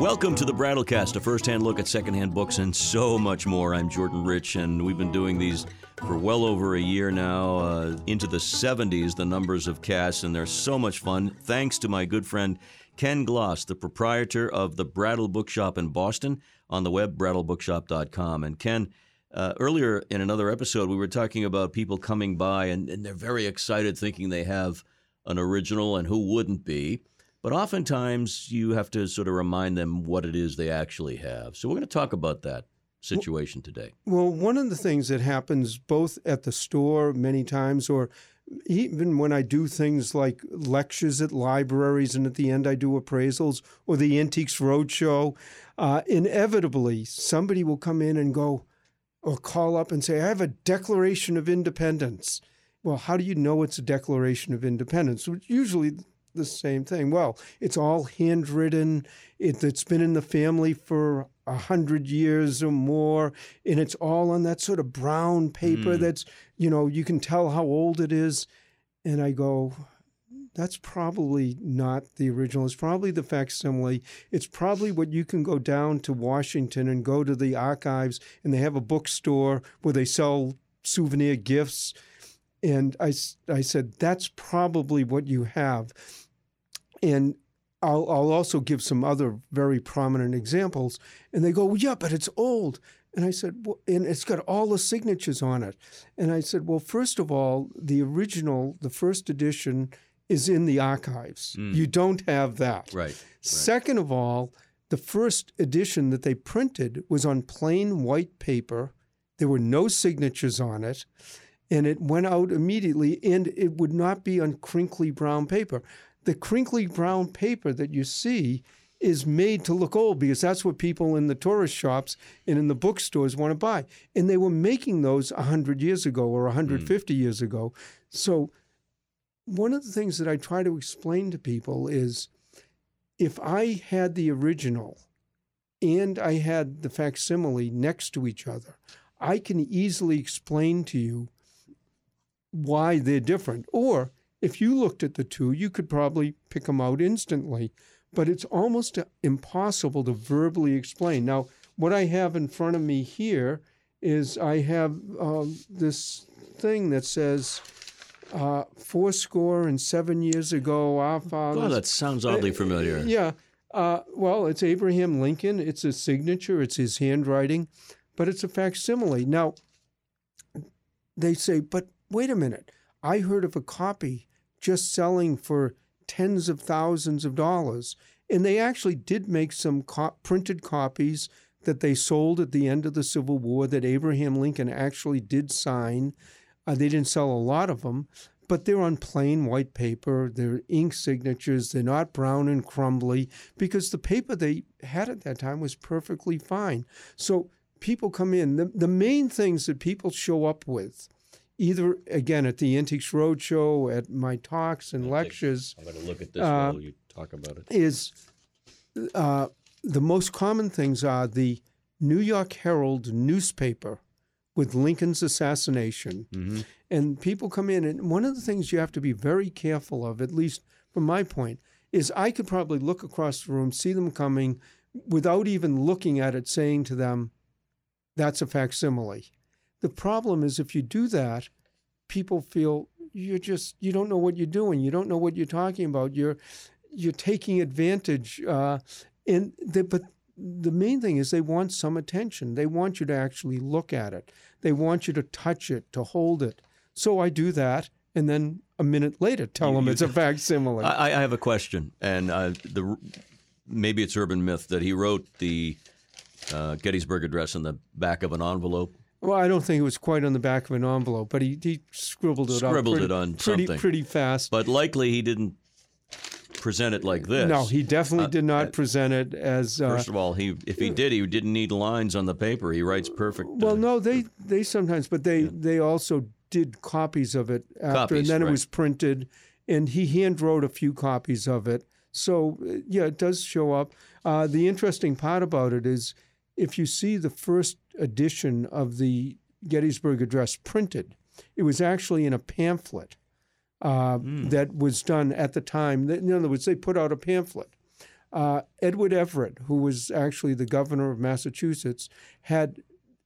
Welcome to the Brattlecast, a first-hand look at secondhand books and so much more. I'm Jordan Rich, and we've been doing these for well over a year now, uh, into the 70s, the numbers of casts, and they're so much fun. Thanks to my good friend Ken Gloss, the proprietor of the Brattle Bookshop in Boston, on the web, brattlebookshop.com. And Ken, uh, earlier in another episode, we were talking about people coming by and, and they're very excited thinking they have an original, and who wouldn't be? But oftentimes you have to sort of remind them what it is they actually have. So we're going to talk about that situation today. Well, one of the things that happens both at the store many times or even when I do things like lectures at libraries and at the end I do appraisals or the Antiques Roadshow, uh, inevitably somebody will come in and go or call up and say, I have a Declaration of Independence. Well, how do you know it's a Declaration of Independence? Usually the same thing. Well, it's all handwritten. It, has been in the family for a hundred years or more, and it's all on that sort of brown paper. Mm. That's you know you can tell how old it is. And I go, that's probably not the original. It's probably the facsimile. It's probably what you can go down to Washington and go to the archives, and they have a bookstore where they sell souvenir gifts and I, I said, that's probably what you have. And I'll, I'll also give some other very prominent examples. And they go, well, yeah, but it's old. And I said, well, and it's got all the signatures on it. And I said, well, first of all, the original, the first edition, is in the archives. Mm. You don't have that. Right, right. Second of all, the first edition that they printed was on plain white paper. There were no signatures on it and it went out immediately, and it would not be on crinkly brown paper. The crinkly brown paper that you see is made to look old because that's what people in the tourist shops and in the bookstores want to buy. And they were making those 100 years ago or 150 mm. years ago. So, one of the things that I try to explain to people is if I had the original and I had the facsimile next to each other, I can easily explain to you why they're different. Or if you looked at the two, you could probably pick them out instantly. But it's almost impossible to verbally explain. Now, what I have in front of me here is I have um, this thing that says uh, four score and seven years ago, our fathers. Oh, that sounds oddly uh, familiar. Yeah. Uh, well, it's Abraham Lincoln. It's a signature. It's his handwriting, but it's a facsimile. Now, they say, but wait a minute, I heard of a copy just selling for tens of thousands of dollars. And they actually did make some co- printed copies that they sold at the end of the Civil War that Abraham Lincoln actually did sign. Uh, they didn't sell a lot of them, but they're on plain white paper. They're ink signatures. They're not brown and crumbly because the paper they had at that time was perfectly fine. So people come in. The, the main things that people show up with either again at the Antiques Roadshow, at my talks and lectures. I'm going to look at this uh, while you talk about it. Is uh, the most common things are the New York Herald newspaper with Lincoln's assassination, mm-hmm. and people come in, and one of the things you have to be very careful of, at least from my point, is I could probably look across the room, see them coming, without even looking at it, saying to them, "That's a facsimile." The problem is if you do that, people feel you're just you don't know what you're doing. You don't know what you're talking about. You're you're taking advantage. Uh, and the, but the main thing is they want some attention. They want you to actually look at it. They want you to touch it, to hold it. So I do that, and then a minute later tell you, them you, it's a facsimile. I, I have a question, and uh, the maybe it's urban myth that he wrote the uh, Gettysburg Address in the back of an envelope well, I don't think it was quite on the back of an envelope, but he, he scribbled it scribbled pretty, it on pretty, something pretty fast. But likely he didn't present it like this. No, he definitely uh, did not uh, present it as. Uh, first of all, he if he did, he didn't need lines on the paper. He writes perfect. Well, no, they they sometimes, but they yeah. they also did copies of it after, copies, and then right. it was printed, and he hand wrote a few copies of it. So yeah, it does show up. Uh, the interesting part about it is if you see the first edition of the Gettysburg Address printed. It was actually in a pamphlet uh, mm. that was done at the time. In other words, they put out a pamphlet. Uh, Edward Everett, who was actually the governor of Massachusetts, had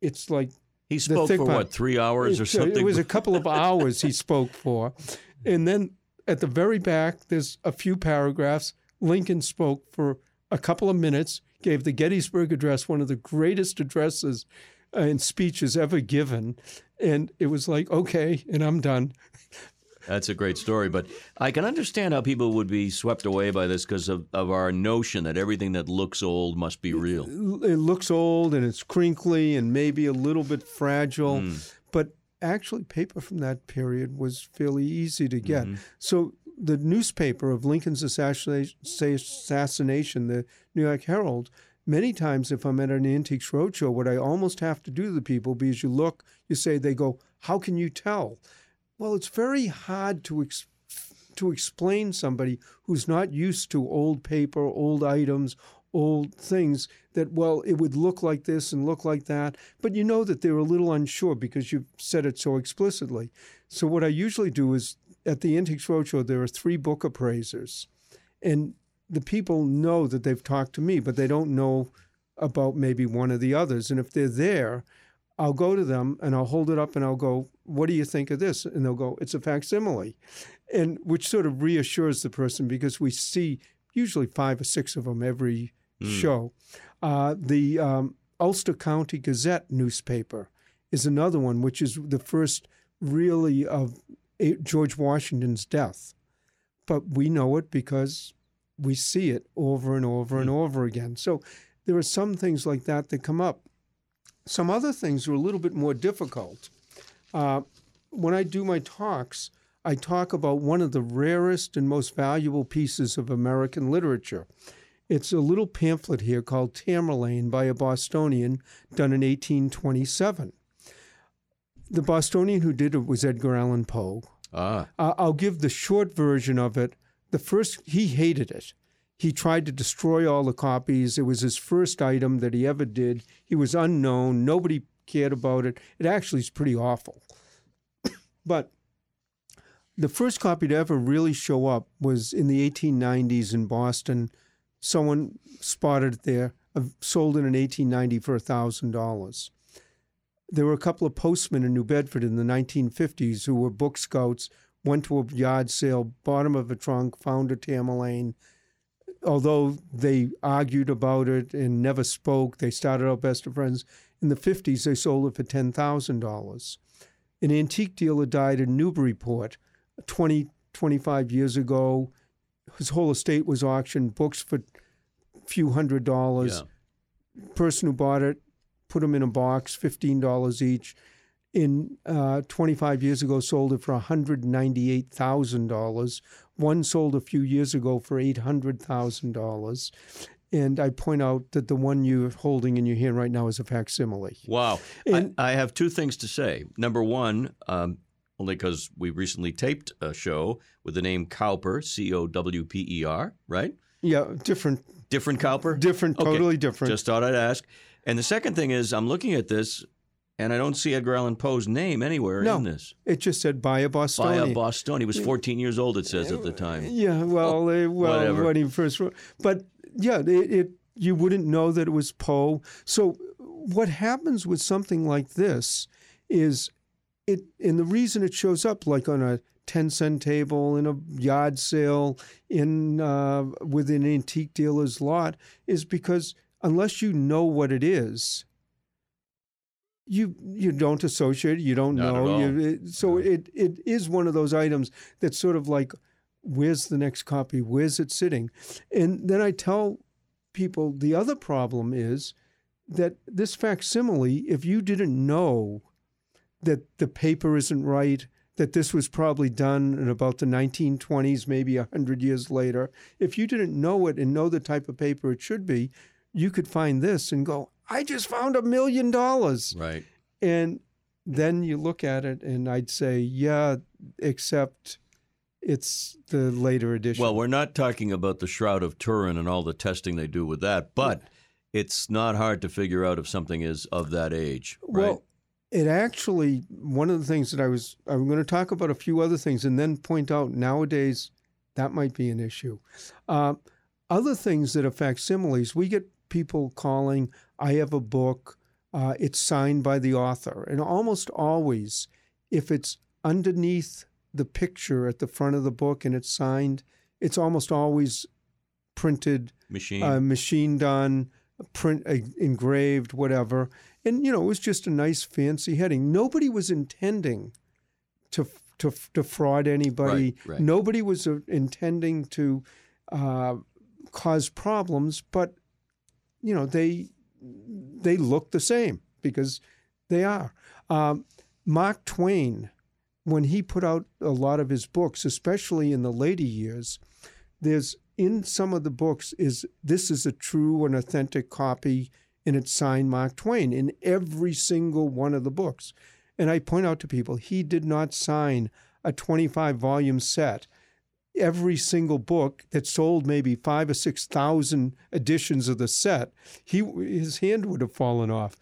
it's like he spoke for part. what three hours or something. It was a couple of hours he spoke for, and then at the very back, there's a few paragraphs. Lincoln spoke for a couple of minutes, gave the Gettysburg Address, one of the greatest addresses and speeches ever given, and it was like, okay, and I'm done. That's a great story, but I can understand how people would be swept away by this because of, of our notion that everything that looks old must be real. It looks old and it's crinkly and maybe a little bit fragile, mm. but actually, paper from that period was fairly easy to get. Mm-hmm. So the newspaper of Lincoln's assassination, the New York Herald, many times if I'm at an antiques roadshow, what I almost have to do to the people, because you look, you say, they go, how can you tell? Well, it's very hard to ex- to explain somebody who's not used to old paper, old items, old things that well it would look like this and look like that but you know that they're a little unsure because you've said it so explicitly so what i usually do is at the antiques roadshow there are three book appraisers and the people know that they've talked to me but they don't know about maybe one of the others and if they're there I'll go to them and I'll hold it up and I'll go, What do you think of this? And they'll go, It's a facsimile. And which sort of reassures the person because we see usually five or six of them every mm. show. Uh, the um, Ulster County Gazette newspaper is another one, which is the first really of George Washington's death. But we know it because we see it over and over and hmm. over again. So there are some things like that that come up. Some other things are a little bit more difficult. Uh, when I do my talks, I talk about one of the rarest and most valuable pieces of American literature. It's a little pamphlet here called Tamerlane by a Bostonian done in 1827. The Bostonian who did it was Edgar Allan Poe. Ah. Uh, I'll give the short version of it. The first, he hated it. He tried to destroy all the copies. It was his first item that he ever did. He was unknown. Nobody cared about it. It actually is pretty awful. but the first copy to ever really show up was in the 1890s in Boston someone spotted it there, uh, sold it in 1890 for $1,000. There were a couple of postmen in New Bedford in the 1950s who were book scouts, went to a yard sale, bottom of a trunk, found a Tamerlane. Although they argued about it and never spoke, they started out best of friends. In the 50s, they sold it for $10,000. An antique dealer died in Newburyport 20, 25 years ago his whole estate was auctioned, books for a few hundred dollars. Yeah. Person who bought it put them in a box, fifteen dollars each. In uh, 25 years ago, sold it for $198,000. One sold a few years ago for $800,000. And I point out that the one you're holding in your hand right now is a facsimile. Wow. And, I, I, have two things to say. Number one, um, only because we recently taped a show with the name Cowper, C O W P E R, right? Yeah, different. Different Cowper? Different, okay. totally different. Just thought I'd ask. And the second thing is, I'm looking at this and I don't see Edgar Allan Poe's name anywhere no, in this. It just said by a Bostonian. By a Bostonian. He was 14 years old, it says at the time. Yeah, well, oh, well, whatever. when he first wrote. But yeah, it, it you wouldn't know that it was Poe. So what happens with something like this is it and the reason it shows up like on a 10 cent table in a yard sale in uh, with an antique dealer's lot is because unless you know what it is you you don't associate you don't Not know you, it, so it it is one of those items that's sort of like where's the next copy? Where's it sitting? And then i tell people the other problem is that this facsimile if you didn't know that the paper isn't right, that this was probably done in about the 1920s, maybe 100 years later. If you didn't know it and know the type of paper it should be, you could find this and go, I just found a million dollars. Right. And then you look at it and I'd say, yeah, except it's the later edition. Well, we're not talking about the Shroud of Turin and all the testing they do with that, but it's not hard to figure out if something is of that age, right? Well, it actually one of the things that I was I'm going to talk about a few other things and then point out nowadays that might be an issue. Uh, other things that are facsimiles, we get people calling, I have a book, uh, it's signed by the author. And almost always, if it's underneath the picture at the front of the book and it's signed, it's almost always printed, Machine. uh, machine done, print uh, engraved, whatever. And you know, it was just a nice fancy heading. Nobody was intending to to defraud anybody. Right, right. Nobody was uh, intending to uh, cause problems, but you know they they look the same because they are. Um, Mark Twain, when he put out a lot of his books, especially in the later years, there's in some of the books is this is a true and authentic copy and it's signed Mark Twain in every single one of the books. And I point out to people, he did not sign a 25 volume set. Every single book that sold maybe five or six thousand editions of the set, he his hand would have fallen off.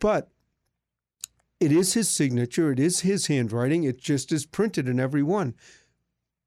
But it is his signature, it is his handwriting, it just is printed in every one.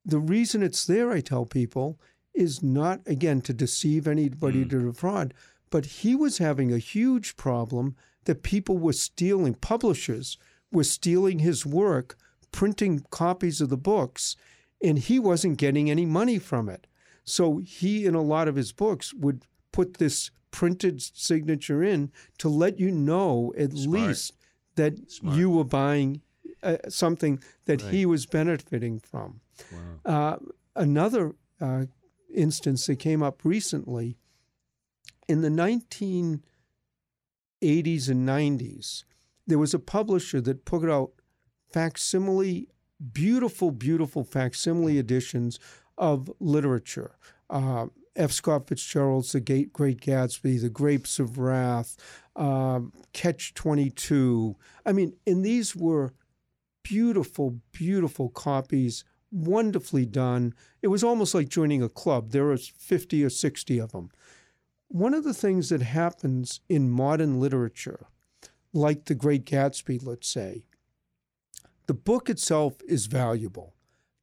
The reason it's there, I tell people, is not again to deceive anybody Mm. to defraud, but he was having a huge problem that people were stealing, publishers were stealing his work, printing copies of the books, and he wasn't getting any money from it. So he, in a lot of his books, would put this printed signature in to let you know at Smart. least that Smart. you were buying uh, something that he was benefiting from. wow. Uh, another uh, instance that came up recently in the 1980s and 90s, there was a publisher that put out facsimile, beautiful, beautiful facsimile editions of literature. Uh, F. Scott Fitzgerald's The Great Gatsby, The Grapes of Wrath, um, Catch 22. I mean, and these were beautiful, beautiful copies, wonderfully done. It was almost like joining a club. There was 50 or 60 of them. One of the things that happens in modern literature, like The Great Gatsby, let's say, the book itself is valuable.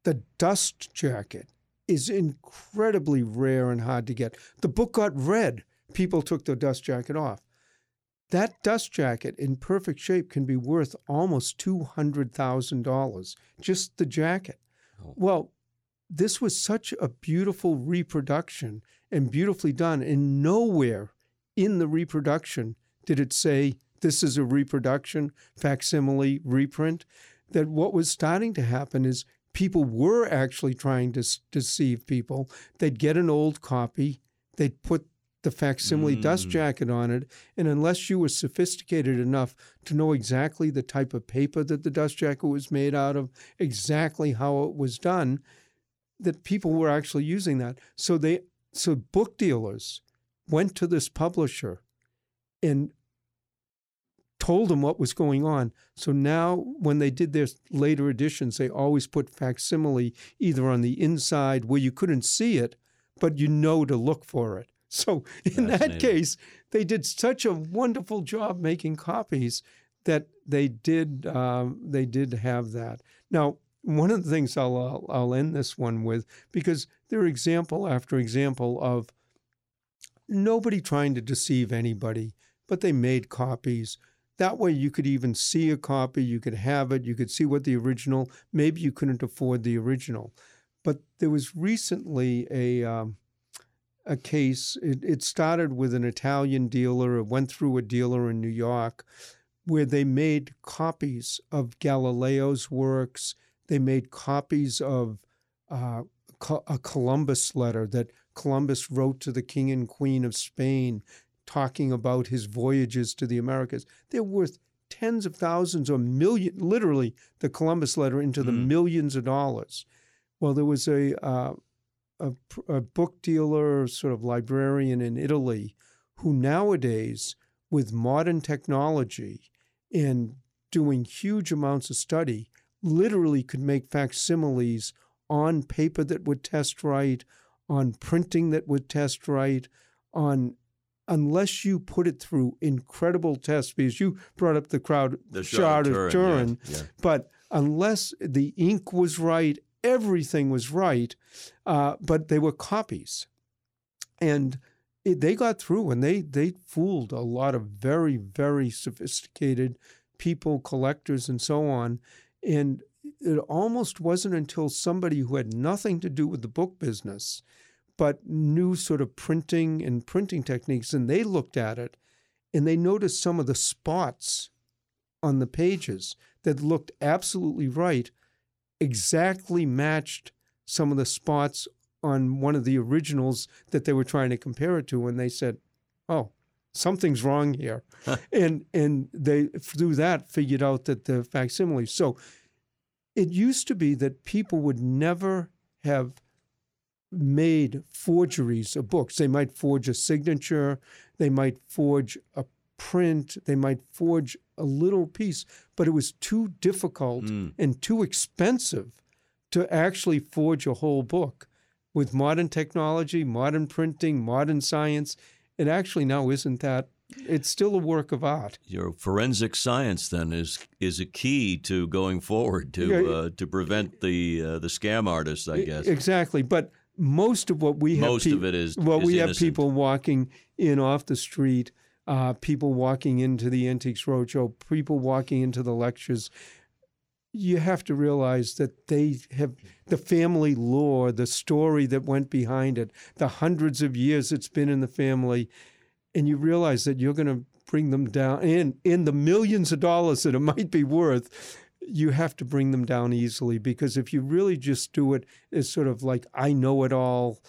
The dust jacket is incredibly rare and hard to get. The book got read. People took the dust jacket off. That dust jacket in perfect shape can be worth almost $200,000, just the jacket. Oh. Well, this was such a beautiful reproduction and beautifully done, and nowhere in the reproduction did it say this is a reproduction, facsimile, reprint. That what was starting to happen is people were actually trying to s- deceive people. They'd get an old copy, they'd put the facsimile dust Mm. jacket on it, and unless you were sophisticated enough to know exactly the type of paper that the dust jacket was made out of, exactly how it was done, that people were actually using that. So they so book dealers went to this publisher and told them what was going on. So now when they did their later editions, they always put facsimile either on the inside where you couldn't see it, but you know to look for it. So in that case, they did such a wonderful job making copies that they did um, they did have that. Now, one of the things I'll, I'll I'll end this one with because there are example after example of nobody trying to deceive anybody, but they made copies. That way, you could even see a copy, you could have it, you could see what the original. Maybe you couldn't afford the original, but there was recently a um, a case. It, it started with an Italian dealer. It went through a dealer in New York, where they made copies of Galileo's works. They made copies of uh, a Columbus letter that Columbus wrote to the King and Queen of Spain, talking about his voyages to the Americas. They're worth tens of thousands or million, literally the Columbus letter into the Mm. millions of dollars. Well, there was a, uh, a a book dealer, sort of librarian in Italy, who nowadays, with modern technology and doing huge amounts of study, literally could make facsimiles on paper that would test right, on printing that would test right, on unless you put it through incredible tests, because you brought up the crowd The Shroud of Turin, Yeah, yeah. but unless the ink was right, everything was right, uh, but they were copies. and it, they got through and they they fooled a lot of very very sophisticated people, collectors, and so on. And it almost wasn't until somebody who had nothing to do with the book business, but new sort of printing and printing techniques, and they looked at it and they noticed some of the spots on the pages that looked absolutely right, exactly matched some of the spots on one of the originals that they were trying to compare it to, and they said, "Oh, something's wrong here," and and they through that figured out that the facsimile. So it used to be that people would never have made forgeries of books. They might forge a signature, they might forge a print, they might forge a little piece, but it was too difficult mm. and too expensive to actually forge a whole book. With modern technology, modern printing, modern science, it actually now isn't that it's still a work of art. Your forensic science then is is a key to going forward to uh, to prevent the uh, the scam artists, I guess. Exactly, but most of what we have most pe- of it is well, we innocent. have people walking in off the street, uh, people walking into the Antiques Roadshow, people walking into the lectures. You have to realize that they have the family lore, the story that went behind it, the hundreds of years it's been in the family and you realize that you're going to bring them down in in the millions of dollars that it might be worth you have to bring them down easily because if you really just do it as sort of like i know it all.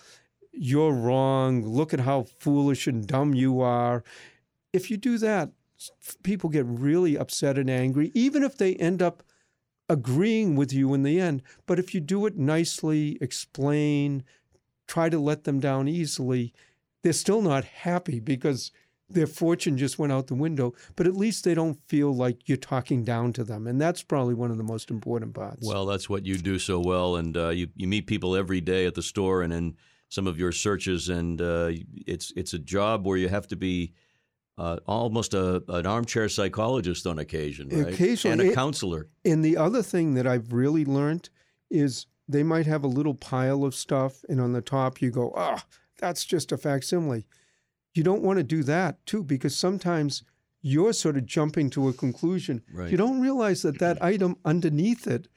You're wrong. Look at how foolish and dumb you are. If you do that people get really upset and angry even if they end up agreeing with you in the end. But if you do it nicely explain try to let them down easily they're still not happy because their fortune just went out the window, but at least they don't feel like you're talking down to them. And that's probably one of the most important parts. Well, that's what you do so well. And uh, you, you meet people every day at the store and in some of your searches. And uh, it's, it's a job where you have to be uh, almost a, an armchair psychologist on occasion, right? Occasionally. And a counselor. And the other thing that I've really learned is they might have a little pile of stuff, and on the top you go, ah, oh, that's just a facsimile. You don't want to do that too, because sometimes you're sort of jumping to a conclusion. Right. You don't realize that that item underneath it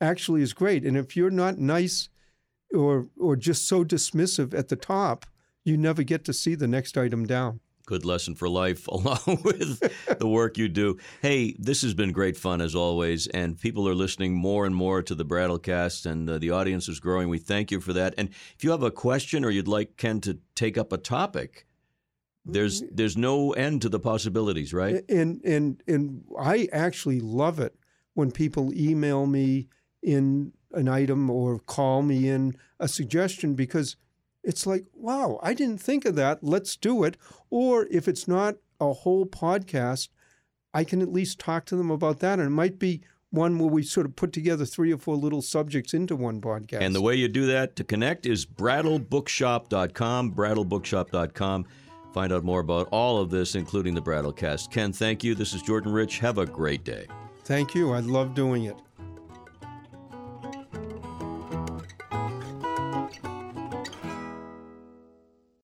actually is great. And if you're not nice or or just so dismissive at the top, you never get to see the next item down good lesson for life along with the work you do. Hey, this has been great fun as always, and people are listening more and more to the Brattlecast, and uh, the audience is growing. We thank you for that. And if you have a question or you'd like Ken to take up a topic, there's mm-hmm. there's no end to the possibilities, right? And and and I actually love it when people email me in an item or call me in a suggestion because it's like, wow, I didn't think of that. Let's do it. Or if it's not a whole podcast, I can at least talk to them about that. And it might be one where we sort of put together three or four little subjects into one podcast. And the way you do that to connect is brattlebookshop.com, brattlebookshop.com. Find out more about all of this, including the Brattlecast. Ken, thank you. This is Jordan Rich. Have a great day. Thank you. I love doing it.